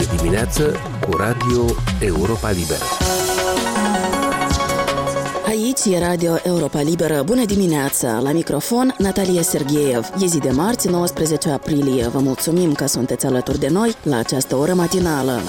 de dimineață cu Radio Europa Liberă. Aici e Radio Europa Liberă. Bună dimineața! La microfon, Natalia Sergeev. E zi de marți, 19 aprilie. Vă mulțumim că sunteți alături de noi la această oră matinală.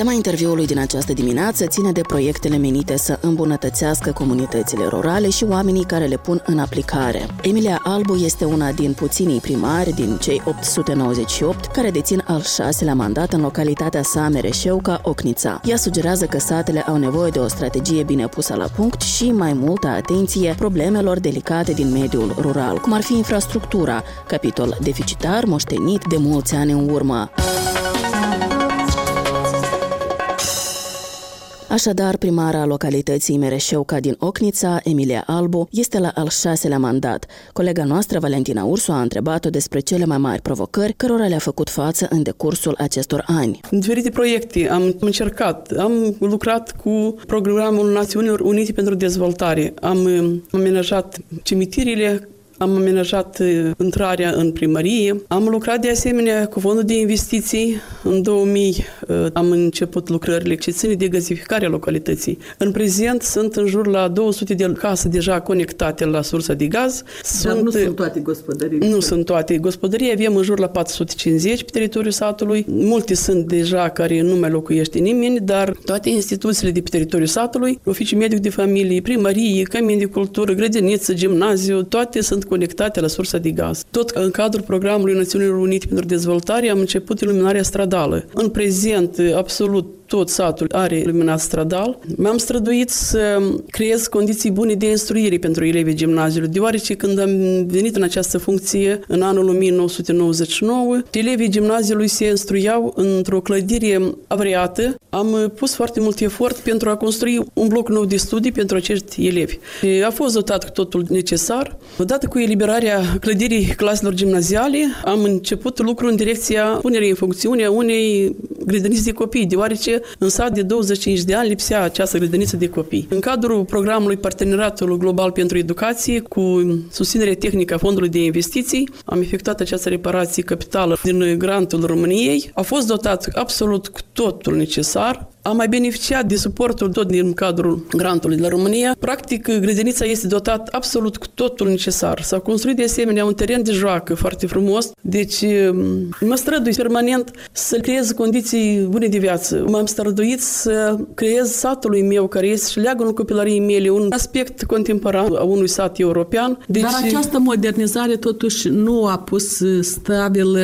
Tema interviului din această dimineață ține de proiectele menite să îmbunătățească comunitățile rurale și oamenii care le pun în aplicare. Emilia Albu este una din puținii primari din cei 898 care dețin al șaselea mandat în localitatea sa Mereșeuca, Ocnița. Ea sugerează că satele au nevoie de o strategie bine pusă la punct și mai multă atenție problemelor delicate din mediul rural, cum ar fi infrastructura, capitol deficitar moștenit de mulți ani în urmă. Așadar, primara localității Mereșeuca din Ocnița, Emilia Albu, este la al șaselea mandat. Colega noastră, Valentina Ursu, a întrebat-o despre cele mai mari provocări cărora le-a făcut față în decursul acestor ani. În diferite proiecte am încercat, am lucrat cu Programul Națiunilor Unite pentru Dezvoltare, am amenajat cimitirile am amenajat uh, intrarea în primărie. Am lucrat de asemenea cu fondul de investiții. În 2000 uh, am început lucrările ce ține de gazificarea localității. În prezent sunt în jur la 200 de case deja conectate la sursa de gaz. Dar sunt, nu sunt toate gospodării. Nu sunt toate gospodării. Avem în jur la 450 pe teritoriul satului. Multe sunt deja care nu mai locuiește nimeni, dar toate instituțiile de pe teritoriul satului, oficii medic de familie, primărie, cămin de cultură, grădiniță, gimnaziu, toate sunt conectate la sursa de gaz. Tot în cadrul programului Națiunilor Unite pentru Dezvoltare am început iluminarea stradală. În prezent, absolut tot satul are luminat stradal. M-am străduit să creez condiții bune de instruire pentru elevii gimnaziului, deoarece când am venit în această funcție în anul 1999, elevii gimnaziului se instruiau într-o clădire avariată. Am pus foarte mult efort pentru a construi un bloc nou de studii pentru acești elevi. A fost dotat cu totul necesar. Odată cu eliberarea clădirii claselor gimnaziale, am început lucru în direcția punerii în funcțiune a unei grădiniți de copii, deoarece în sat de 25 de ani lipsea această grădiniță de copii. În cadrul programului Parteneriatul Global pentru Educație, cu susținere tehnică a Fondului de Investiții, am efectuat această reparație capitală din grantul României. A fost dotat absolut cu totul necesar am mai beneficiat de suportul tot din cadrul grantului de la România. Practic, grădinița este dotat absolut cu totul necesar. S-a construit de asemenea un teren de joacă foarte frumos, deci mă strădui permanent să creez condiții bune de viață. M-am străduit să creez satului meu, care este și leagă copilăriei mele, un aspect contemporan a unui sat european. Deci... Dar această modernizare totuși nu a pus stabil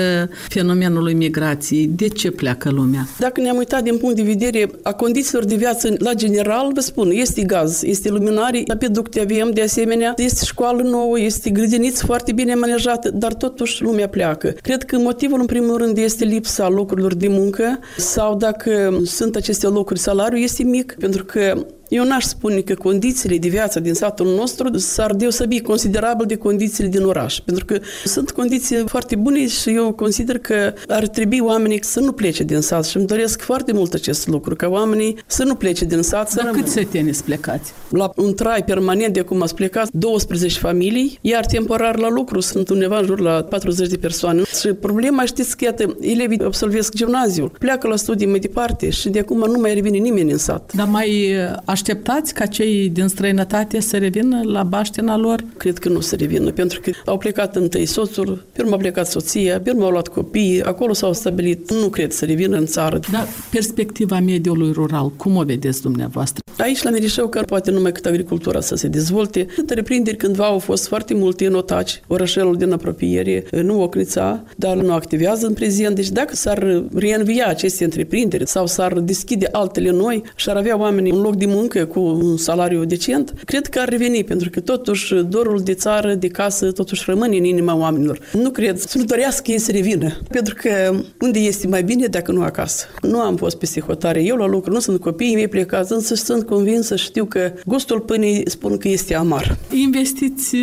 fenomenul migrației. De ce pleacă lumea? Dacă ne-am uitat din punct de vedere a condițiilor de viață la general, vă spun, este gaz, este luminare, apeducte avem de asemenea, este școală nouă, este grădiniță foarte bine manejată, dar totuși lumea pleacă. Cred că motivul în primul rând este lipsa locurilor de muncă sau dacă sunt aceste locuri, salariul este mic, pentru că eu n-aș spune că condițiile de viață din satul nostru s-ar deosebi considerabil de condițiile din oraș, pentru că sunt condiții foarte bune și eu consider că ar trebui oamenii să nu plece din sat și îmi doresc foarte mult acest lucru, ca oamenii să nu plece din sat. Dar cât se tenis plecați? La un trai permanent de acum ați plecat 12 familii, iar temporar la lucru sunt undeva în jur la 40 de persoane. Și problema, știți că iată, elevii absolvesc gimnaziul, pleacă la studii mai departe și de acum nu mai revine nimeni în sat. Dar mai așteptați ca cei din străinătate să revină la baștina lor? Cred că nu să revină, pentru că au plecat întâi soțul, pe urmă a plecat soția, pe urmă au luat copii, acolo s-au stabilit. Nu cred să revină în țară. Dar perspectiva mediului rural, cum o vedeți dumneavoastră? Aici, la Merișeu, că poate numai cât agricultura să se dezvolte. Întreprinderi cândva au fost foarte multe în Otaci, orașelul din apropiere, nu Ocnița, dar nu activează în prezent. Deci dacă s-ar reînvia aceste întreprinderi sau s-ar deschide altele noi și ar avea oamenii un loc de muncă muncă cu un salariu decent, cred că ar reveni, pentru că totuși dorul de țară, de casă, totuși rămâne în inima oamenilor. Nu cred să nu dorească ei să revină, pentru că unde este mai bine dacă nu acasă. Nu am fost peste hotare eu la lucru, nu sunt copiii mei plecați, însă sunt convinsă, știu că gustul pâinii spun că este amar. Investiți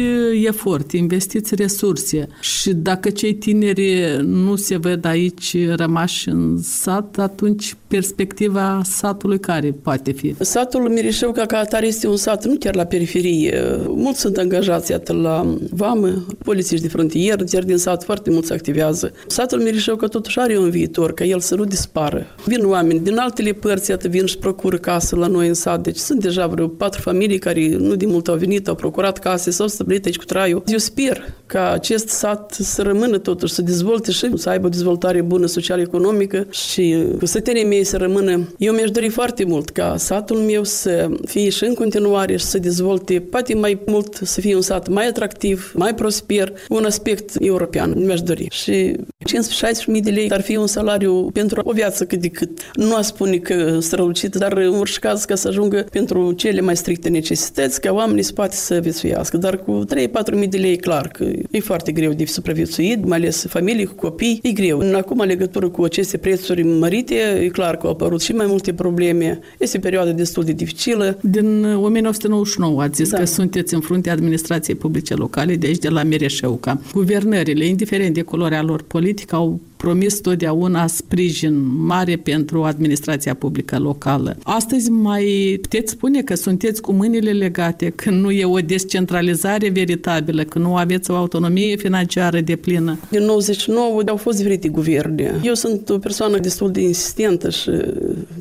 efort, investiți resurse și dacă cei tineri nu se văd aici rămași în sat, atunci perspectiva satului care poate fi? Satul Mirișăuca ca atare este un sat nu chiar la periferie. Mulți sunt angajați atât la vamă, polițiști de frontier, iar din sat foarte mulți activează. Satul Mirișăuca totuși are un viitor, ca el să nu dispară. Vin oameni din altele părți, iată, vin și procură casă la noi în sat. Deci sunt deja vreo patru familii care nu de mult au venit, au procurat case, s-au stabilit aici cu traiul. Eu sper ca acest sat să rămână totuși, să dezvolte și să aibă o dezvoltare bună social-economică și cu sătenii mei să rămână. Eu mi-aș dori foarte mult ca satul meu să fie și în continuare și să dezvolte, poate mai mult să fie un sat mai atractiv, mai prosper, un aspect european, mi-aș dori. Și 15-16 mii de lei ar fi un salariu pentru o viață cât de cât. Nu aș spune că strălucit, dar în orice caz ca să ajungă pentru cele mai stricte necesități, ca oamenii să poate să viețuiască. Dar cu 3-4 mii de lei, clar că e foarte greu de supraviețuit, mai ales familii cu copii, e greu. Acum, în legătură cu aceste prețuri mărite, e clar că au apărut și mai multe probleme. Este o perioadă destul de dificilă. Din 1999 ați zis da. că sunteți în fruntea administrației publice locale, de aici de la Mireșeuca. Guvernările, indiferent de culoarea lor politică, au promis totdeauna sprijin mare pentru administrația publică locală. Astăzi mai puteți spune că sunteți cu mâinile legate, că nu e o descentralizare veritabilă, că nu aveți o autonomie financiară de plină. Din 99 au fost diferite guverne. Eu sunt o persoană destul de insistentă și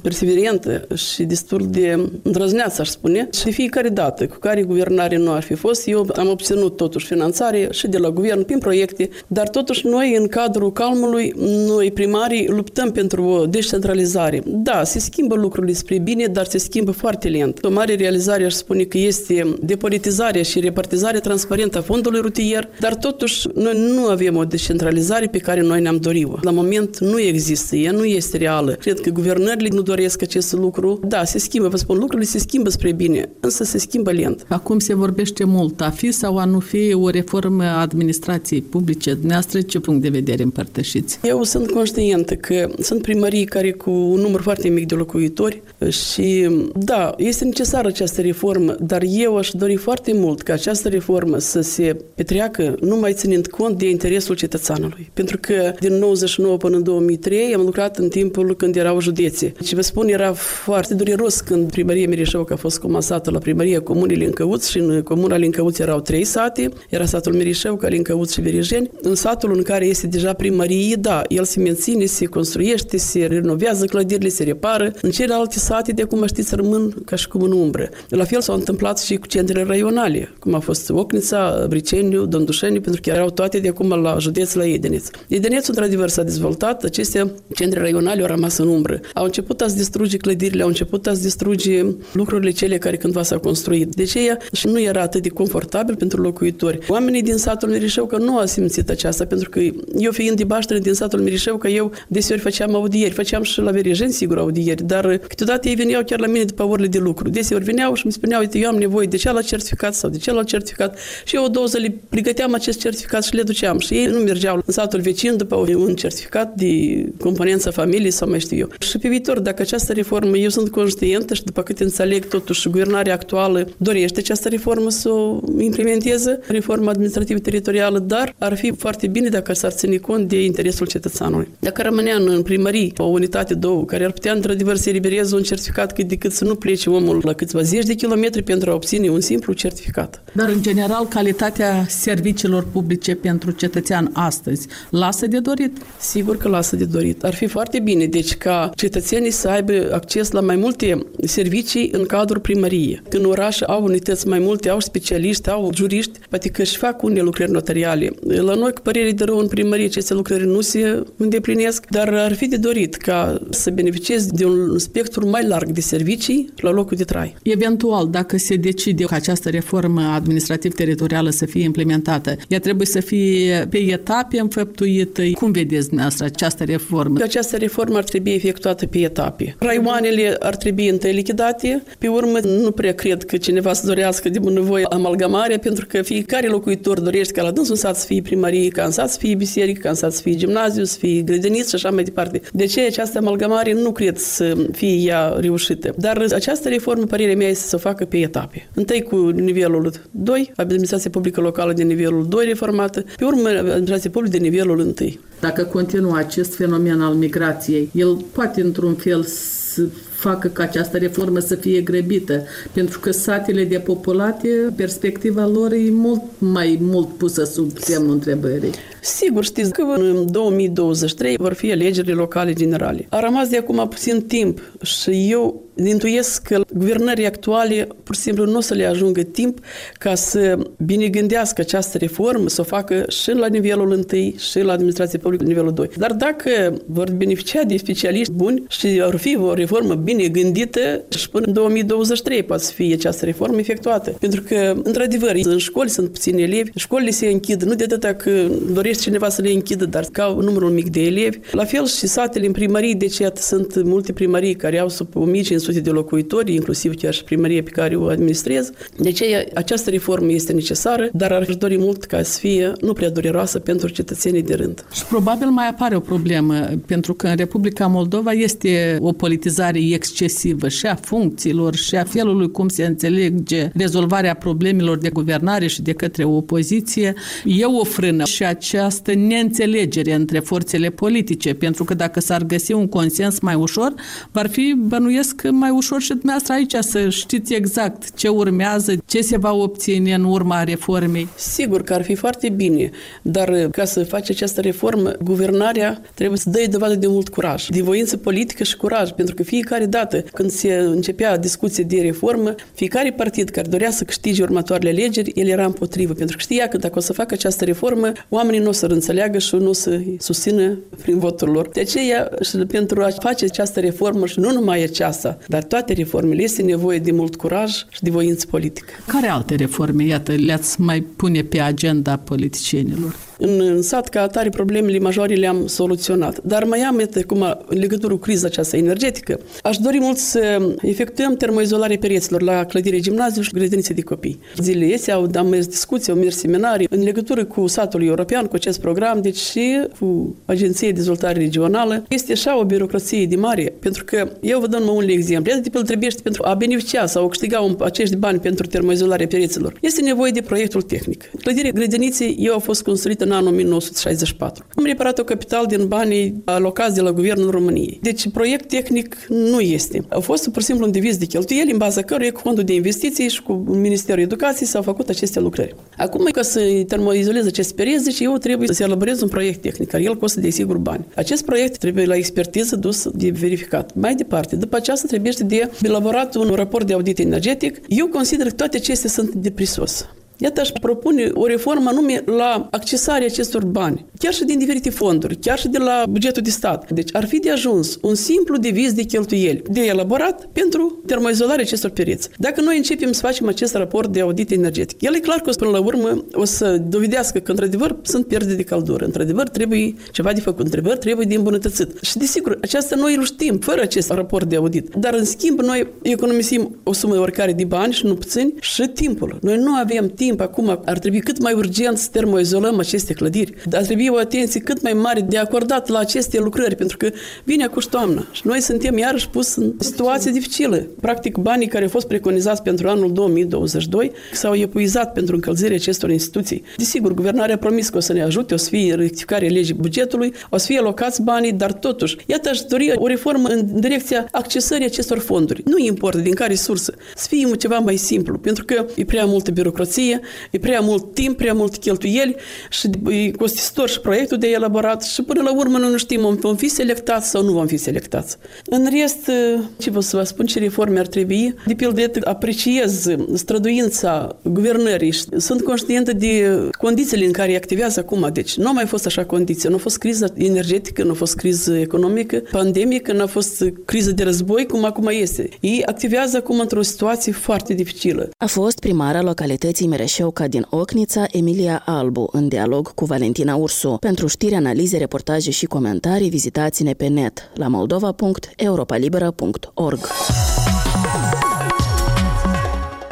perseverentă și destul de îndrăzneață, aș spune. Și de fiecare dată, cu care guvernare nu ar fi fost, eu am obținut totuși finanțare și de la guvern prin proiecte, dar totuși noi, în cadrul calmului, noi, primarii, luptăm pentru o descentralizare. Da, se schimbă lucrurile spre bine, dar se schimbă foarte lent. O mare realizare, aș spune că este depolitizarea și repartizarea transparentă a fondului rutier, dar totuși noi nu avem o descentralizare pe care noi ne-am dorit La moment nu există, ea nu este reală. Cred că guvernările nu doresc acest lucru. Da, se schimbă, vă spun, lucrurile se schimbă spre bine, însă se schimbă lent. Acum se vorbește mult, a fi sau a nu fi o reformă a administrației publice. Dumneavoastră, ce punct de vedere împărtășiți? Eu sunt conștientă că sunt primării care cu un număr foarte mic de locuitori și da, este necesară această reformă, dar eu aș dori foarte mult ca această reformă să se petreacă numai ținând cont de interesul cetățeanului. Pentru că din 99 până în 2003 am lucrat în timpul când erau județe. Și vă spun, era foarte dureros când primăria Mirișăuc a fost comasată la primăria comunei Lincăuț și în comuna Lincăuț erau trei sate, era satul Mirișăuc, Lincăuț și Virijeni. În satul în care este deja primărie, da, da, el se menține, se construiește, se renovează clădirile, se repară. În celelalte sate, de acum știți, rămân ca și cum în umbră. La fel s-a întâmplat și cu centrele raionale, cum a fost Ocnița, Briceniu, Dondușeni, pentru că erau toate de acum la județ la Edeneț. Edeneț, într-adevăr, s-a dezvoltat, aceste centre raionale au rămas în umbră. Au început a distruge clădirile, au început a distruge lucrurile cele care cândva s-au construit. De ce și nu era atât de confortabil pentru locuitori. Oamenii din satul Mirișeu că nu au simțit aceasta, pentru că eu fiind de baștră din satul Mirișeu, că eu deseori făceam audieri, făceam și la Verigeni, sigur, audieri, dar câteodată ei veneau chiar la mine după orele de lucru. Deseori veneau și îmi spuneau, uite, eu am nevoie de celălalt certificat sau de celălalt certificat și eu o două zile pregăteam acest certificat și le duceam și ei nu mergeau în satul vecin după un certificat de componență familiei sau mai știu eu. Și pe viitor, dacă această reformă, eu sunt conștientă și după cât înțeleg, totuși guvernarea actuală dorește această reformă să o implementeze, reforma administrativă teritorială, dar ar fi foarte bine dacă s-ar ține cont de interesul cetățeanului. Dacă rămânea în primării o unitate, două, care ar putea într-adevăr să elibereze un certificat cât de cât să nu plece omul la câțiva zeci de kilometri pentru a obține un simplu certificat. Dar, în general, calitatea serviciilor publice pentru cetățean astăzi lasă de dorit? Sigur că lasă de dorit. Ar fi foarte bine, deci, ca cetățenii să aibă acces la mai multe servicii în cadrul primăriei. În oraș au unități mai multe, au specialiști, au juriști, poate că își fac unele lucrări notariale. La noi, cu părere de rău, în primărie, aceste lucrări nu se îndeplinesc, dar ar fi de dorit ca să beneficiezi de un spectru mai larg de servicii la locul de trai. Eventual, dacă se decide ca această reformă administrativ-teritorială să fie implementată, ea trebuie să fie pe etape înfăptuită. Cum vedeți dumneavoastră această reformă? Această reformă ar trebui efectuată pe etape. Raioanele ar trebui întâi lichidate, pe urmă nu prea cred că cineva să dorească de bunăvoie amalgamarea, pentru că fiecare locuitor dorește ca la dânsul sat să fie primărie, ca în sat să fie biserică, ca în sat să fie gimnaziu, să fie grădiniți și așa mai departe. De ce această amalgamare nu cred să fie ea reușită. Dar această reformă, părerea mea, este să o facă pe etape. Întâi cu nivelul 2, administrația publică locală de nivelul 2 reformată, pe urmă administrația publică de nivelul 1. Dacă continuă acest fenomen al migrației, el poate într-un fel să facă ca această reformă să fie grăbită, pentru că satele depopulate, perspectiva lor e mult mai mult pusă sub semnul întrebării. Sigur, știți că în 2023 vor fi alegerile locale generale. A rămas de acum puțin timp și eu intuiesc că guvernării actuale pur și simplu nu o să le ajungă timp ca să bine gândească această reformă, să o facă și la nivelul 1 și la administrație publică nivelul 2. Dar dacă vor beneficia de specialiști buni și vor fi o reformă bine gândită și până în 2023 poate să fie această reformă efectuată. Pentru că, într-adevăr, în școli sunt puțini elevi, școlile se închid, nu de atât că dorește cineva să le închidă, dar ca un număr mic de elevi. La fel și satele în primării, deci sunt multe primării care au sub 1500 de locuitori, inclusiv chiar și primărie pe care o administrez. De aceea, această reformă este necesară, dar ar dori mult ca să fie nu prea dureroasă pentru cetățenii de rând. Și probabil mai apare o problemă, pentru că în Republica Moldova este o politizare excesivă și a funcțiilor și a felului cum se înțelege rezolvarea problemelor de guvernare și de către opoziție. E o frână și această neînțelegere între forțele politice, pentru că dacă s-ar găsi un consens mai ușor, va fi bănuiesc mai ușor și dumneavoastră aici să știți exact ce urmează, ce se va obține în urma reformei. Sigur că ar fi foarte bine, dar ca să faci această reformă, guvernarea trebuie să dea dovadă de mult curaj, de voință politică și curaj, pentru că fiecare dată când se începea discuție de reformă, fiecare partid care dorea să câștige următoarele alegeri, el era împotrivă, pentru că știa că dacă o să facă această reformă, oamenii nu o să înțeleagă și nu o să susțină prin votul lor. De aceea, și pentru a face această reformă, și nu numai aceasta, dar toate reformele, este nevoie de mult curaj și de voință politică. Care alte reforme, iată, le-ați mai pune pe agenda politicienilor? În, în sat, ca atare, problemele majore le-am soluționat. Dar mai am, iată, cum în legătură cu criza aceasta energetică, aș dori mult să efectuăm termoizolare pereților la clădire gimnaziu și grădinițe de copii. Zilele este au am mers discuții, au mers seminarii în legătură cu satul european, cu acest program, deci și cu Agenția de Dezvoltare Regională. Este așa o birocrație de mare, pentru că eu vă dau un exemplu. Iată, tipul trebuie pentru a beneficia sau a câștiga un, acești bani pentru termoizolarea pereților. Este nevoie de proiectul tehnic. Clădirea grădiniței eu a fost construită în anul 1964. Am reparat o capital din banii alocați de la Guvernul României. Deci proiect tehnic nu este. A fost pur și simplu un deviz de cheltuieli în baza căruia cu fondul de investiții și cu Ministerul Educației s-au făcut aceste lucrări. Acum, ca să termoizolez acest pereți, deci eu trebuie să elaborez un proiect tehnic, care el costă de sigur bani. Acest proiect trebuie la expertiză dus de verificat. Mai departe, după aceasta trebuie de elaborat un raport de audit energetic. Eu consider că toate acestea sunt de prisos. Iată, aș propune o reformă anume la accesarea acestor bani, chiar și din diferite fonduri, chiar și de la bugetul de stat. Deci ar fi de ajuns un simplu deviz de cheltuieli, de elaborat pentru termoizolarea acestor pereți. Dacă noi începem să facem acest raport de audit energetic, el e clar că până la urmă o să dovedească că într-adevăr sunt pierderi de căldură, într-adevăr trebuie ceva de făcut, într-adevăr trebuie de îmbunătățit. Și desigur, aceasta noi îl știm, fără acest raport de audit. Dar în schimb noi economisim o sumă oricare de bani și nu puțini și timpul. Noi nu avem timp timp acum ar trebui cât mai urgent să termoizolăm aceste clădiri. Ar trebui o atenție cât mai mare de acordat la aceste lucrări, pentru că vine acum toamna și noi suntem iarăși pus în situație dificilă. Practic, banii care au fost preconizați pentru anul 2022 s-au epuizat pentru încălzirea acestor instituții. Desigur, guvernarea a promis că o să ne ajute, o să fie rectificarea legii bugetului, o să fie alocați banii, dar totuși, iată, aș dori o reformă în direcția accesării acestor fonduri. Nu importă din care sursă. Să fie ceva mai simplu, pentru că e prea multă birocrație, e prea mult timp, prea mult cheltuieli și e costisitor și proiectul de elaborat și până la urmă nu știm vom fi selectați sau nu vom fi selectați. În rest, ce vă să vă spun, ce reforme ar trebui? De pildă, apreciez străduința guvernării și sunt conștientă de condițiile în care activează acum. Deci nu a mai fost așa condiție. Nu a fost criză energetică, nu a fost criză economică, pandemică, nu a fost criză de război, cum acum este. Ei activează acum într-o situație foarte dificilă. A fost primara localității Mereș Șeuca din Ocnița, Emilia Albu, în dialog cu Valentina Ursu. Pentru știri, analize, reportaje și comentarii, vizitați-ne pe net la moldova.europalibera.org.